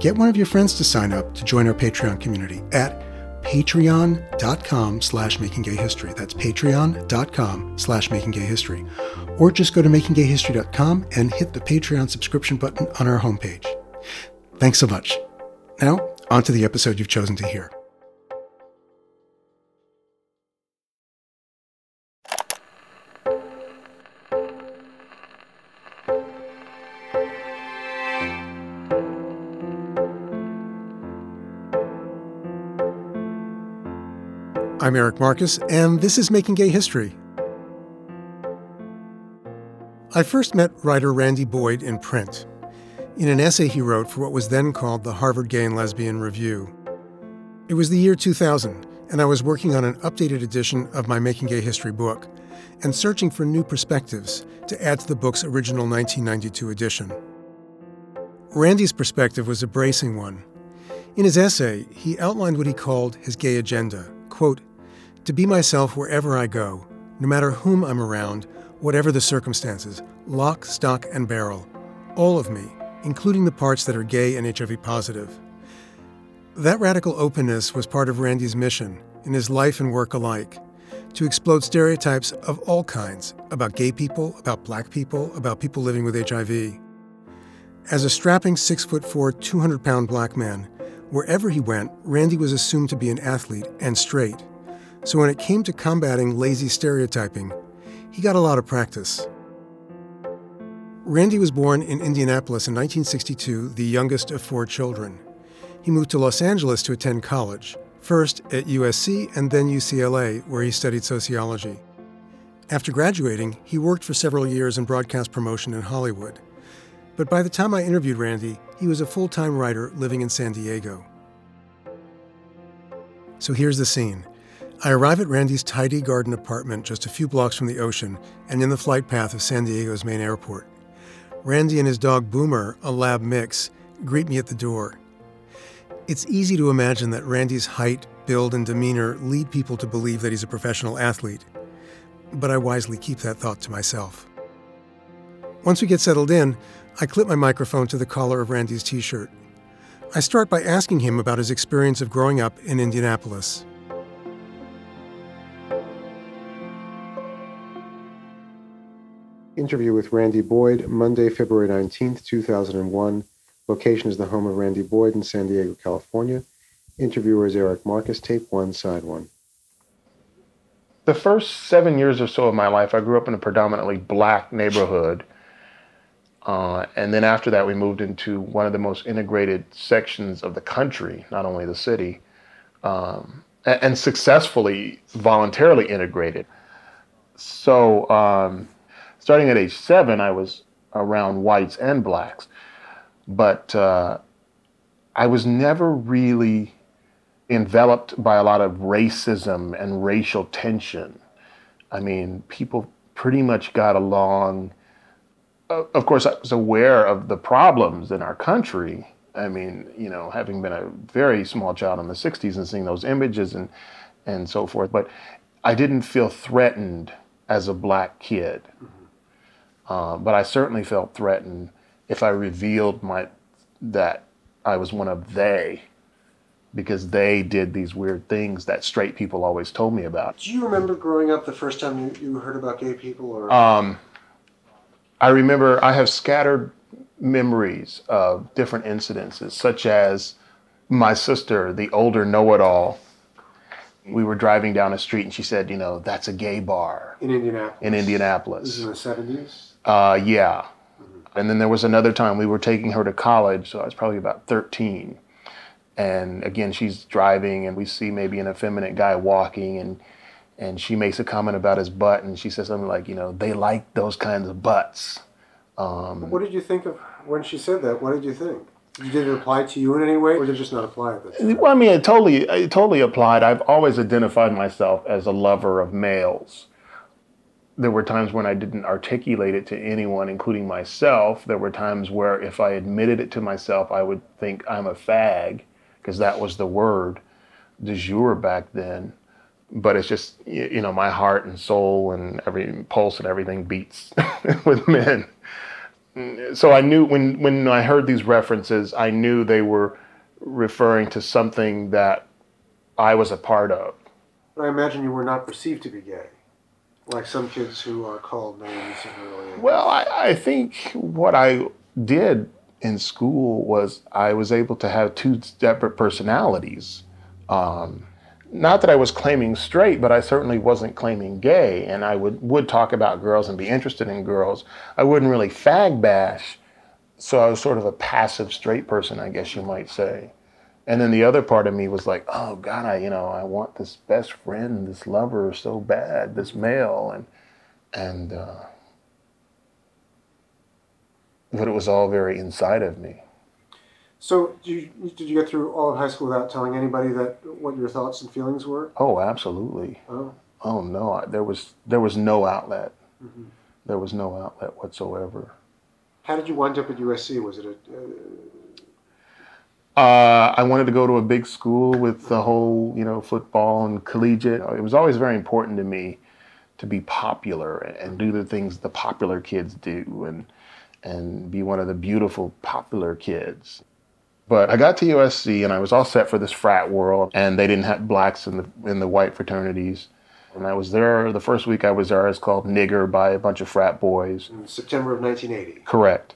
get one of your friends to sign up to join our Patreon community at patreon.com slash makinggayhistory. That's patreon.com slash makinggayhistory. Or just go to makinggayhistory.com and hit the Patreon subscription button on our homepage. Thanks so much. Now, on to the episode you've chosen to hear. I'm Eric Marcus, and this is Making Gay History. I first met writer Randy Boyd in print, in an essay he wrote for what was then called the Harvard Gay and Lesbian Review. It was the year 2000, and I was working on an updated edition of my Making Gay History book and searching for new perspectives to add to the book's original 1992 edition. Randy's perspective was a bracing one. In his essay, he outlined what he called his gay agenda quote, to be myself wherever I go, no matter whom I'm around, whatever the circumstances, lock, stock, and barrel, all of me, including the parts that are gay and HIV positive. That radical openness was part of Randy's mission, in his life and work alike, to explode stereotypes of all kinds about gay people, about black people, about people living with HIV. As a strapping 6 foot 4, 200 pound black man, wherever he went, Randy was assumed to be an athlete and straight. So when it came to combating lazy stereotyping, he got a lot of practice. Randy was born in Indianapolis in 1962, the youngest of four children. He moved to Los Angeles to attend college, first at USC and then UCLA, where he studied sociology. After graduating, he worked for several years in broadcast promotion in Hollywood. But by the time I interviewed Randy, he was a full time writer living in San Diego. So here's the scene I arrive at Randy's tidy garden apartment just a few blocks from the ocean and in the flight path of San Diego's main airport. Randy and his dog Boomer, a lab mix, greet me at the door. It's easy to imagine that Randy's height, build, and demeanor lead people to believe that he's a professional athlete, but I wisely keep that thought to myself. Once we get settled in, I clip my microphone to the collar of Randy's t shirt. I start by asking him about his experience of growing up in Indianapolis. Interview with Randy Boyd, Monday, February 19th, 2001. Location is the home of Randy Boyd in San Diego, California. Interviewer is Eric Marcus, tape one, side one. The first seven years or so of my life, I grew up in a predominantly black neighborhood. Uh, and then after that, we moved into one of the most integrated sections of the country, not only the city, um, and, and, successfully, voluntarily integrated. So, um, starting at age seven, I was around whites and blacks, but uh, I was never really enveloped by a lot of racism and racial tension. I mean, people pretty much got along. Of course, I was aware of the problems in our country. I mean, you know, having been a very small child in the 60s and seeing those images and, and so forth, but I didn't feel threatened as a black kid. Mm-hmm. Uh, but I certainly felt threatened if I revealed my that I was one of they because they did these weird things that straight people always told me about. Do you remember growing up the first time you, you heard about gay people or um, I remember I have scattered memories of different incidences such as my sister, the older know-it-all, we were driving down a street and she said, you know, that's a gay bar In Indianapolis. in Indianapolis. This is in the seventies. Uh, yeah. And then there was another time we were taking her to college, so I was probably about 13. And again, she's driving, and we see maybe an effeminate guy walking, and and she makes a comment about his butt, and she says something like, you know, they like those kinds of butts. Um, What did you think of when she said that? What did you think? Did it apply to you in any way, or did it just not apply at the time? Well, I mean, it totally, it totally applied. I've always identified myself as a lover of males. There were times when I didn't articulate it to anyone, including myself. There were times where, if I admitted it to myself, I would think I'm a fag, because that was the word du jour back then. But it's just, you know, my heart and soul and every pulse and everything beats with men. So I knew when, when I heard these references, I knew they were referring to something that I was a part of. I imagine you were not perceived to be gay, like some kids who are called names. Well, I, I think what I did in school was I was able to have two separate personalities. Um, not that I was claiming straight, but I certainly wasn't claiming gay. And I would, would talk about girls and be interested in girls. I wouldn't really fag bash. So I was sort of a passive straight person, I guess you might say. And then the other part of me was like, oh God, I, you know, I want this best friend, this lover so bad, this male. And, and, uh, but it was all very inside of me. So, did you, did you get through all of high school without telling anybody that what your thoughts and feelings were? Oh, absolutely. Oh, Oh no, I, there was there was no outlet. There was no outlet whatsoever. how did you wind up at USC? Was it a uh, I wanted to go to a big school with the whole, you know, football and collegiate. It was always very important to me to be popular and do the things the popular kids do, and and be one of the beautiful popular kids. But I got to USC and I was all set for this frat world, and they didn't have blacks in the in the white fraternities. And I was there the first week I was there. I was called nigger by a bunch of frat boys. in September of 1980? Correct.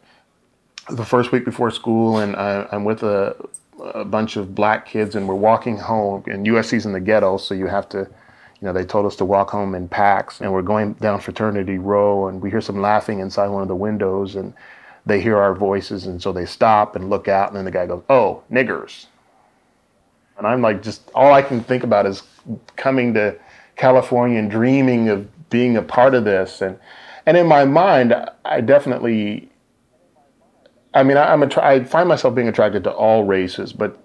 The first week before school, and I, I'm with a, a bunch of black kids, and we're walking home. And USC's in the ghetto, so you have to, you know, they told us to walk home in packs. And we're going down Fraternity Row, and we hear some laughing inside one of the windows, and they hear our voices, and so they stop and look out, and then the guy goes, "Oh, niggers." And I'm like, just all I can think about is coming to California and dreaming of being a part of this. And and in my mind, I definitely, I mean, I, I'm attra- I find myself being attracted to all races, but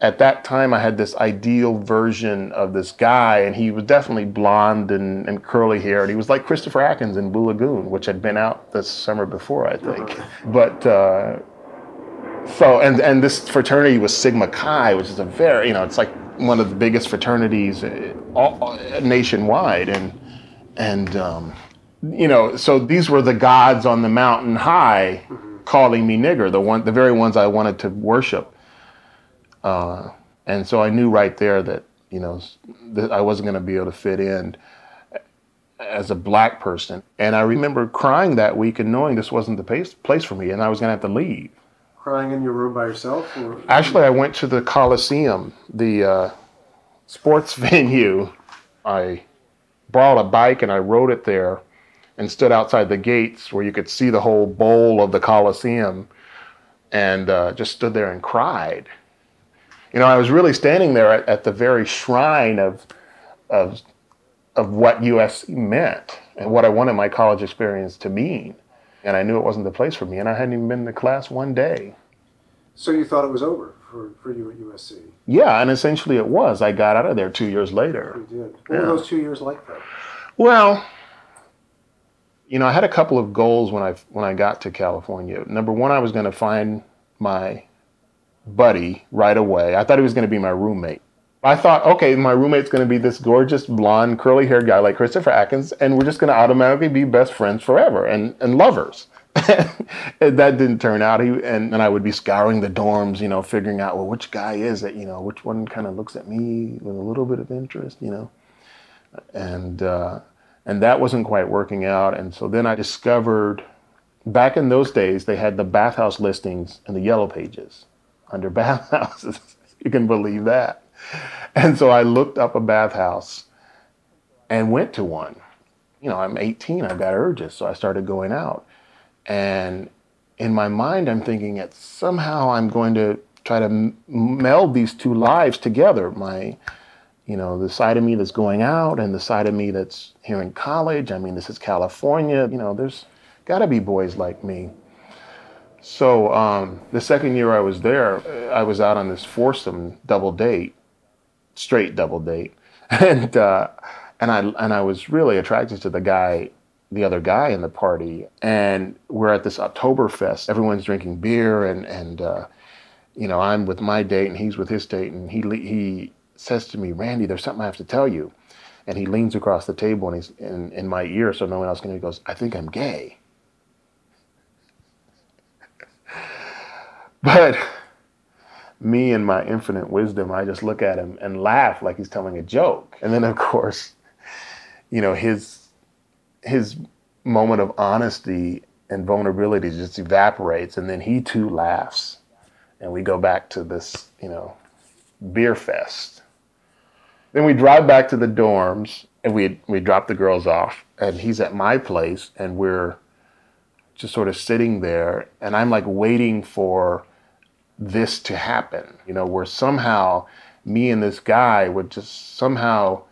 at that time, I had this ideal version of this guy, and he was definitely blonde and, and curly haired. He was like Christopher Atkins in Blue Lagoon, which had been out the summer before, I think. But uh, so and and this fraternity was Sigma Chi, which is a very you know it's like one of the biggest fraternities uh, all, nationwide, and and um, you know so these were the gods on the mountain high calling me nigger, the one the very ones I wanted to worship, uh, and so I knew right there that you know that I wasn't going to be able to fit in as a black person, and I remember crying that week and knowing this wasn't the place place for me, and I was going to have to leave. Crying in your room by yourself? Or, Actually, I went to the Coliseum, the uh, sports venue. I brought a bike and I rode it there and stood outside the gates where you could see the whole bowl of the Coliseum and uh, just stood there and cried. You know, I was really standing there at, at the very shrine of, of, of what USC meant and what I wanted my college experience to mean. And I knew it wasn't the place for me, and I hadn't even been to class one day. so you thought it was over for, for you at USC? Yeah, and essentially it was. I got out of there two years later. You did. What were those two years like then? Well, you know, I had a couple of goals when I when I got to California. Number one, I was going to find my buddy right away. I thought he was going to be my roommate. I thought, okay, my roommate's going to be this gorgeous blonde, curly haired guy like Christopher Atkins, and we're just going to automatically be best friends forever and, and lovers. and that didn't turn out. He and, and I would be scouring the dorms, you know, figuring out well which guy is it, you know, which one kind of looks at me with a little bit of interest, you know, and uh, and that wasn't quite working out. And so then I discovered, back in those days, they had the bathhouse listings in the yellow pages under bathhouses. you can believe that. And so I looked up a bathhouse and went to one. You know, I'm 18, I've got urges, so I started going out. And in my mind, I'm thinking that somehow I'm going to try to m- meld these two lives together. My, you know, the side of me that's going out and the side of me that's here in college. I mean, this is California. You know, there's got to be boys like me. So um, the second year I was there, I was out on this foursome double date, straight double date, and uh, and I and I was really attracted to the guy, the other guy in the party, and we're at this Oktoberfest. Everyone's drinking beer, and and uh, you know I'm with my date, and he's with his date, and he he says to me, Randy, there's something I have to tell you, and he leans across the table and he's in, in my ear, so no one else can hear. He goes, I think I'm gay. But me and my infinite wisdom, I just look at him and laugh like he's telling a joke. And then of course, you know, his his moment of honesty and vulnerability just evaporates and then he too laughs. And we go back to this, you know, beer fest. Then we drive back to the dorms and we we drop the girls off and he's at my place and we're just sort of sitting there and I'm like waiting for this to happen, you know, where somehow me and this guy would just somehow,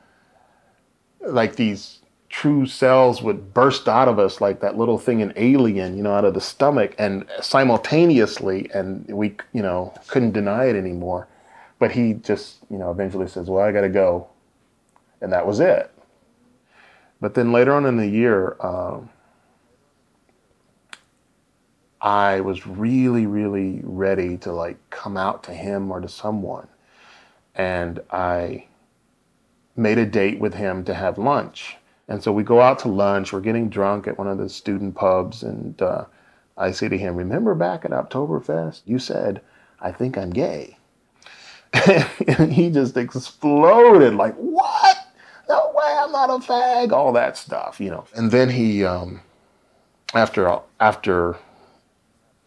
like these true cells would burst out of us like that little thing in Alien, you know, out of the stomach and simultaneously, and we, you know, couldn't deny it anymore. But he just, you know, eventually says, well, I got to go. And that was it. But then later on in the year, um, I was really, really ready to like come out to him or to someone. And I made a date with him to have lunch. And so we go out to lunch. We're getting drunk at one of the student pubs. And uh, I say to him, Remember back at Oktoberfest? You said, I think I'm gay. he just exploded like, What? No way, I'm not a fag. All that stuff, you know. And then he, um, after, after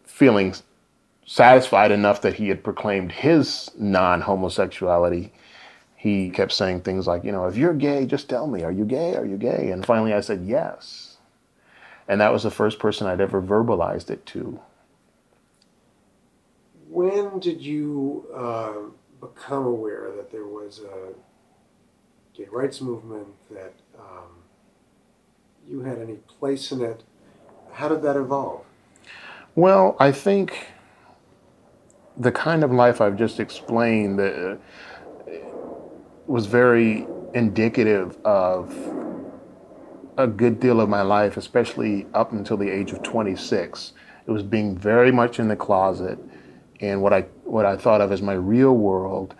feeling satisfied enough that he had proclaimed his non homosexuality, he kept saying things like, you know, if you're gay, just tell me, are you gay? Are you gay? And finally I said, yes. And that was the first person I'd ever verbalized it to. When did you uh, become aware that there was a gay rights movement, that um, you had any place in it? How did that evolve? Well, I think the kind of life I've just explained uh, was very indicative of a good deal of my life, especially up until the age of 26. It was being very much in the closet and what I what I thought of as my real world,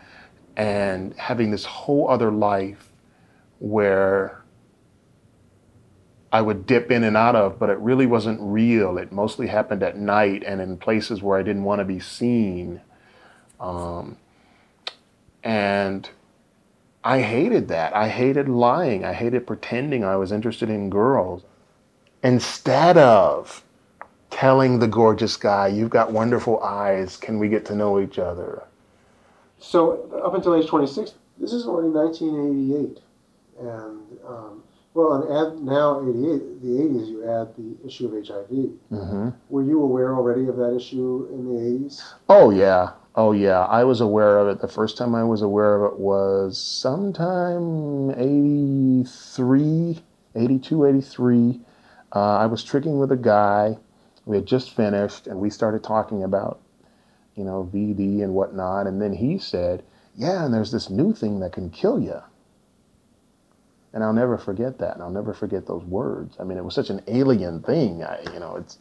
and having this whole other life where I would dip in and out of, but it really wasn't real. It mostly happened at night and in places where I didn't want to be seen. Um, and I hated that. I hated lying. I hated pretending I was interested in girls. Instead of telling the gorgeous guy, You've got wonderful eyes, can we get to know each other? So, up until age 26, this is only 1988. And um, well, and add now 88, the 80s, you add the issue of HIV. Mm-hmm. Were you aware already of that issue in the 80s? Oh, yeah. Oh, yeah. I was aware of it. The first time I was aware of it was sometime 83, 82, 83. Uh, I was tricking with a guy. We had just finished, and we started talking about, you know, VD and whatnot. And then he said, Yeah, and there's this new thing that can kill you. And I'll never forget that. And I'll never forget those words. I mean, it was such an alien thing. I, you know, it's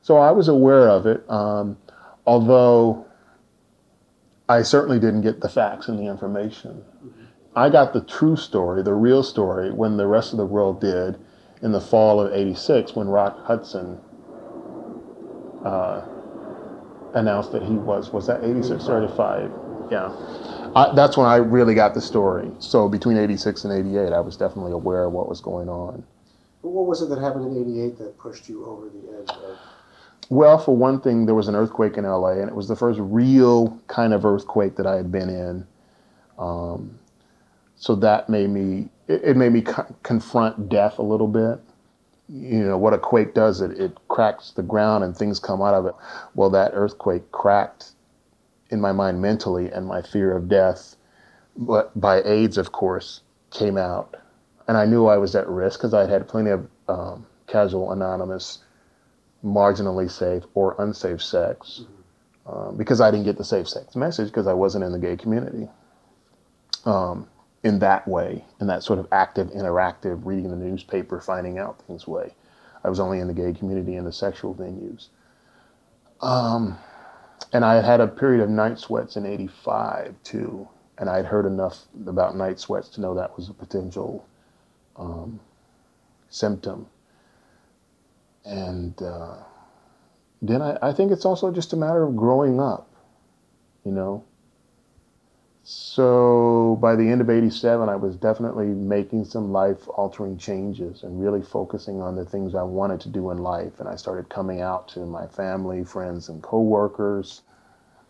so I was aware of it. Um, although I certainly didn't get the facts and the information. I got the true story, the real story, when the rest of the world did in the fall of '86 when Rock Hudson uh, announced that he was was that '86 or '85? Yeah. I, that's when I really got the story. So between 86 and 88, I was definitely aware of what was going on. But what was it that happened in 88 that pushed you over the edge of? Well, for one thing, there was an earthquake in LA, and it was the first real kind of earthquake that I had been in. Um, so that made me, it, it made me co- confront death a little bit. You know, what a quake does, it, it cracks the ground and things come out of it. Well, that earthquake cracked in my mind mentally, and my fear of death, but by AIDS, of course, came out. And I knew I was at risk because I had had plenty of um, casual, anonymous marginally safe or unsafe sex um, because I didn't get the safe sex message because I wasn't in the gay community um, in that way, in that sort of active, interactive, reading the newspaper, finding out things way. I was only in the gay community in the sexual venues. Um, and I had a period of night sweats in 85 too. And I had heard enough about night sweats to know that was a potential um, symptom and uh, then I, I think it's also just a matter of growing up, you know. So by the end of 87, I was definitely making some life altering changes and really focusing on the things I wanted to do in life. And I started coming out to my family, friends, and coworkers.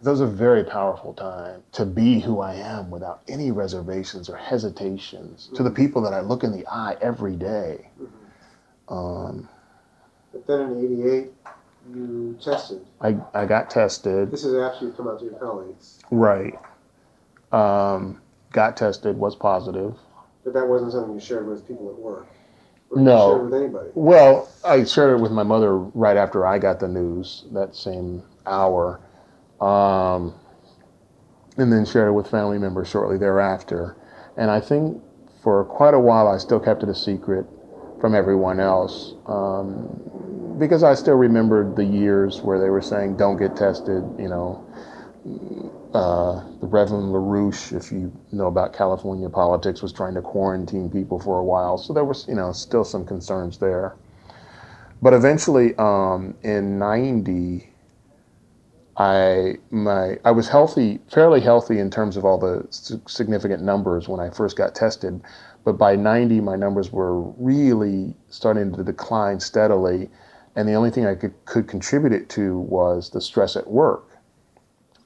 That was a very powerful time to be who I am without any reservations or hesitations mm-hmm. to the people that I look in the eye every day. Mm-hmm. Um, but then in '88, you tested. I, I got tested. This is after you come out to your colleagues. Right. Um, got tested, was positive. But that wasn't something you shared with people at work. no. with anybody. Well, I shared it with my mother right after I got the news that same hour. Um, and then shared it with family members shortly thereafter. And I think for quite a while I still kept it a secret from everyone else um, because I still remembered the years where they were saying, don't get tested, you know. Uh, the Reverend LaRouche, if you know about California politics, was trying to quarantine people for a while. So there was, you know, still some concerns there. But eventually, um, in 90, I my I was healthy, fairly healthy in terms of all the significant numbers when I first got tested, but by 90, my numbers were really starting to decline steadily. And the only thing I could, could contribute it to was the stress at work.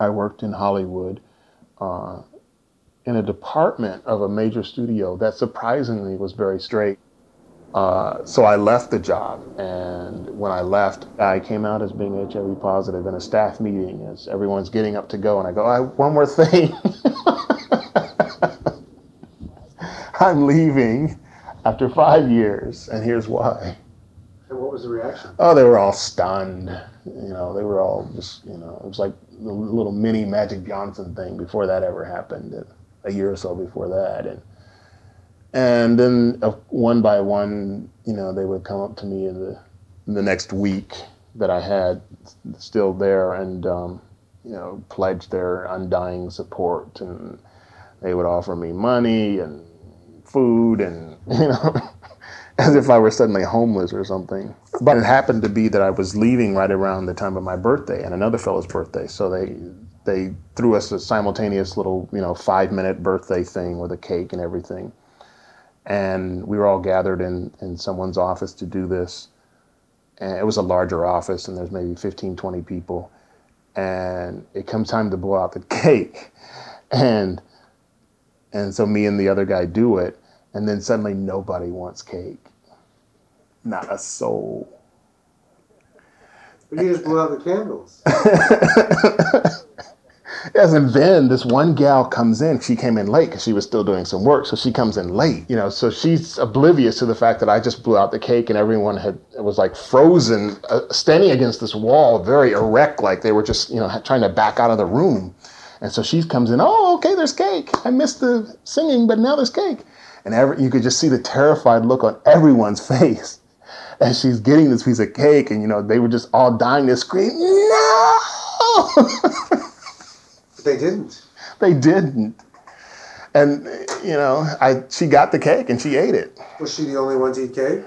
I worked in Hollywood uh, in a department of a major studio that surprisingly was very straight. Uh, so I left the job, and when I left, I came out as being HIV positive in a staff meeting as everyone's getting up to go, and I go, I, one more thing. I'm leaving after five years, and here's why. And what was the reaction? Oh, they were all stunned. You know, they were all just, you know, it was like the little mini Magic Johnson thing before that ever happened, a year or so before that. And and then uh, one by one, you know, they would come up to me in the in the next week that I had still there, and um, you know, pledge their undying support, and they would offer me money and food and, you know, as if I were suddenly homeless or something. But it happened to be that I was leaving right around the time of my birthday and another fellow's birthday. So they they threw us a simultaneous little, you know, five minute birthday thing with a cake and everything. And we were all gathered in, in someone's office to do this. And it was a larger office and there's maybe 15, 20 people. And it comes time to blow out the cake. And and so me and the other guy do it and then suddenly nobody wants cake. Not a soul. But you just blew out the candles. yes, and then this one gal comes in. She came in late because she was still doing some work, so she comes in late. You know, so she's oblivious to the fact that I just blew out the cake, and everyone had it was like frozen, uh, standing against this wall, very erect, like they were just you know trying to back out of the room. And so she comes in. Oh, okay, there's cake. I missed the singing, but now there's cake and every, you could just see the terrified look on everyone's face as she's getting this piece of cake, and you know they were just all dying to scream, "No!" they didn't. They didn't. And you know, I she got the cake and she ate it. Was she the only one to eat cake?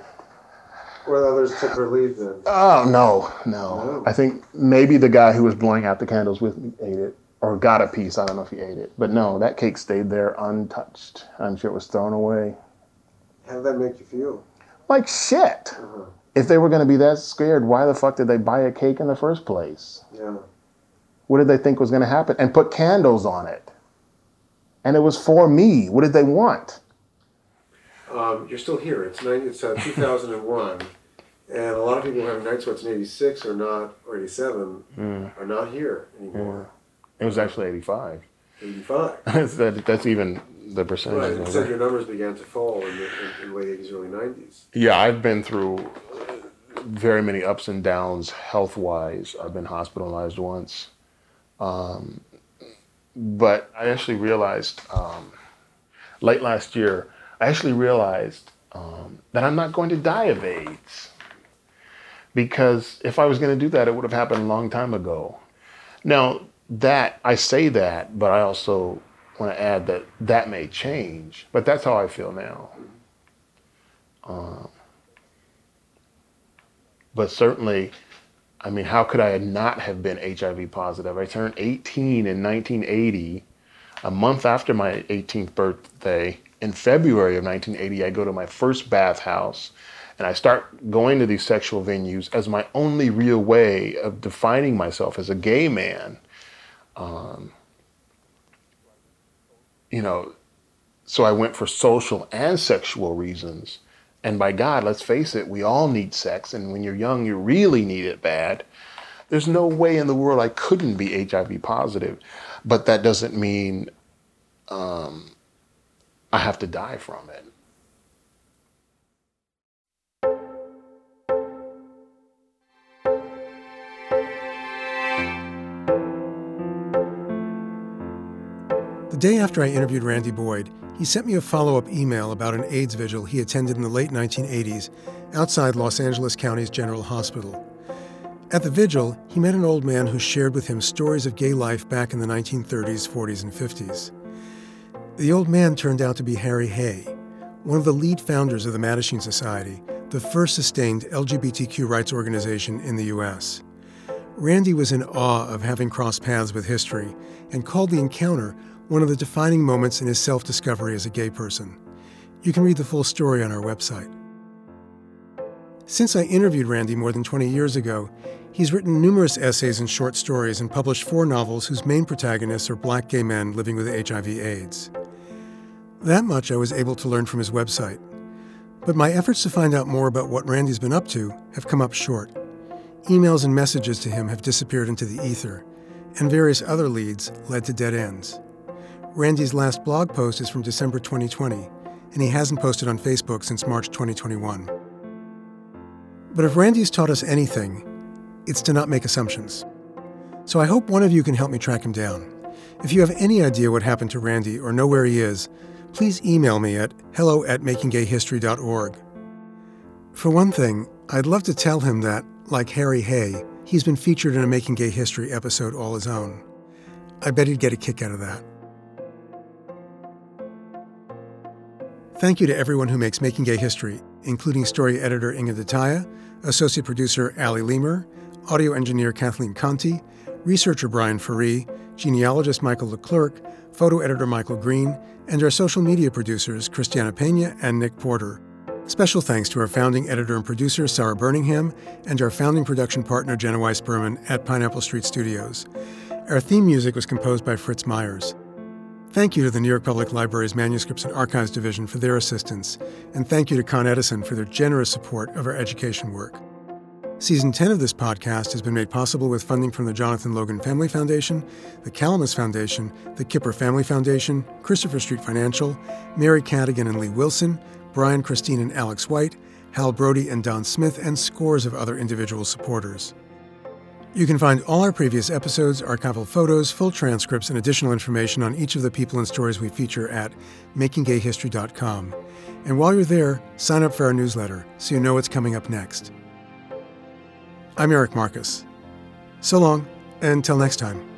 Or the others took her leave then? Oh no, no, no. I think maybe the guy who was blowing out the candles with me ate it or got a piece. I don't know if he ate it, but no, that cake stayed there untouched. I'm sure it was thrown away. How did that make you feel? Like shit. Uh-huh. if they were going to be that scared, why the fuck did they buy a cake in the first place? Yeah. What did they think was going to happen? And put candles on it. And it was for me. What did they want? Um, you're still here. It's, 90, it's uh, 2001. and a lot of people who have night sweats in 86 or not, or 87, Mm. are not here anymore. It was actually 85. 85. that's, that, that's even the percentage. Right. You your numbers began to fall in the in, in late 80s, early 90s. Yeah, I've been through very many ups and downs health wise. I've been hospitalized once. Um, but I actually realized um, late last year, I actually realized um, that I'm not going to die of AIDS. Because if I was going to do that, it would have happened a long time ago. Now, that, I say that, but I also want to add that that may change. But that's how I feel now. Um, but certainly, I mean, how could I not have been HIV positive? I turned 18 in 1980, a month after my 18th birthday. In February of 1980, I go to my first bathhouse and I start going to these sexual venues as my only real way of defining myself as a gay man. Um, you know, so I went for social and sexual reasons. And by God, let's face it, we all need sex. And when you're young, you really need it bad. There's no way in the world I couldn't be HIV positive. But that doesn't mean um, I have to die from it. The day after I interviewed Randy Boyd, he sent me a follow up email about an AIDS vigil he attended in the late 1980s outside Los Angeles County's General Hospital. At the vigil, he met an old man who shared with him stories of gay life back in the 1930s, 40s, and 50s. The old man turned out to be Harry Hay, one of the lead founders of the Mattachine Society, the first sustained LGBTQ rights organization in the U.S. Randy was in awe of having crossed paths with history and called the encounter one of the defining moments in his self discovery as a gay person. You can read the full story on our website. Since I interviewed Randy more than 20 years ago, he's written numerous essays and short stories and published four novels whose main protagonists are black gay men living with HIV/AIDS. That much I was able to learn from his website. But my efforts to find out more about what Randy's been up to have come up short. Emails and messages to him have disappeared into the ether, and various other leads led to dead ends. Randy's last blog post is from December 2020, and he hasn't posted on Facebook since March 2021. But if Randy's taught us anything, it's to not make assumptions. So I hope one of you can help me track him down. If you have any idea what happened to Randy or know where he is, please email me at hello at makinggayhistory.org. For one thing, I'd love to tell him that, like Harry Hay, he's been featured in a Making Gay History episode all his own. I bet he'd get a kick out of that. Thank you to everyone who makes Making Gay History, including story editor Inge De Taeye, associate producer Ali Lemer, audio engineer Kathleen Conti, researcher Brian Ferree, genealogist Michael Leclerc, photo editor Michael Green, and our social media producers Christiana Pena and Nick Porter. Special thanks to our founding editor and producer Sarah Birmingham and our founding production partner Jenna Weiss Berman at Pineapple Street Studios. Our theme music was composed by Fritz Myers. Thank you to the New York Public Library's Manuscripts and Archives Division for their assistance, and thank you to Con Edison for their generous support of our education work. Season 10 of this podcast has been made possible with funding from the Jonathan Logan Family Foundation, the Calamus Foundation, the Kipper Family Foundation, Christopher Street Financial, Mary Cadigan and Lee Wilson, Brian, Christine, and Alex White, Hal Brody and Don Smith, and scores of other individual supporters. You can find all our previous episodes, archival photos, full transcripts, and additional information on each of the people and stories we feature at makinggayhistory.com. And while you're there, sign up for our newsletter so you know what's coming up next. I'm Eric Marcus. So long, and until next time.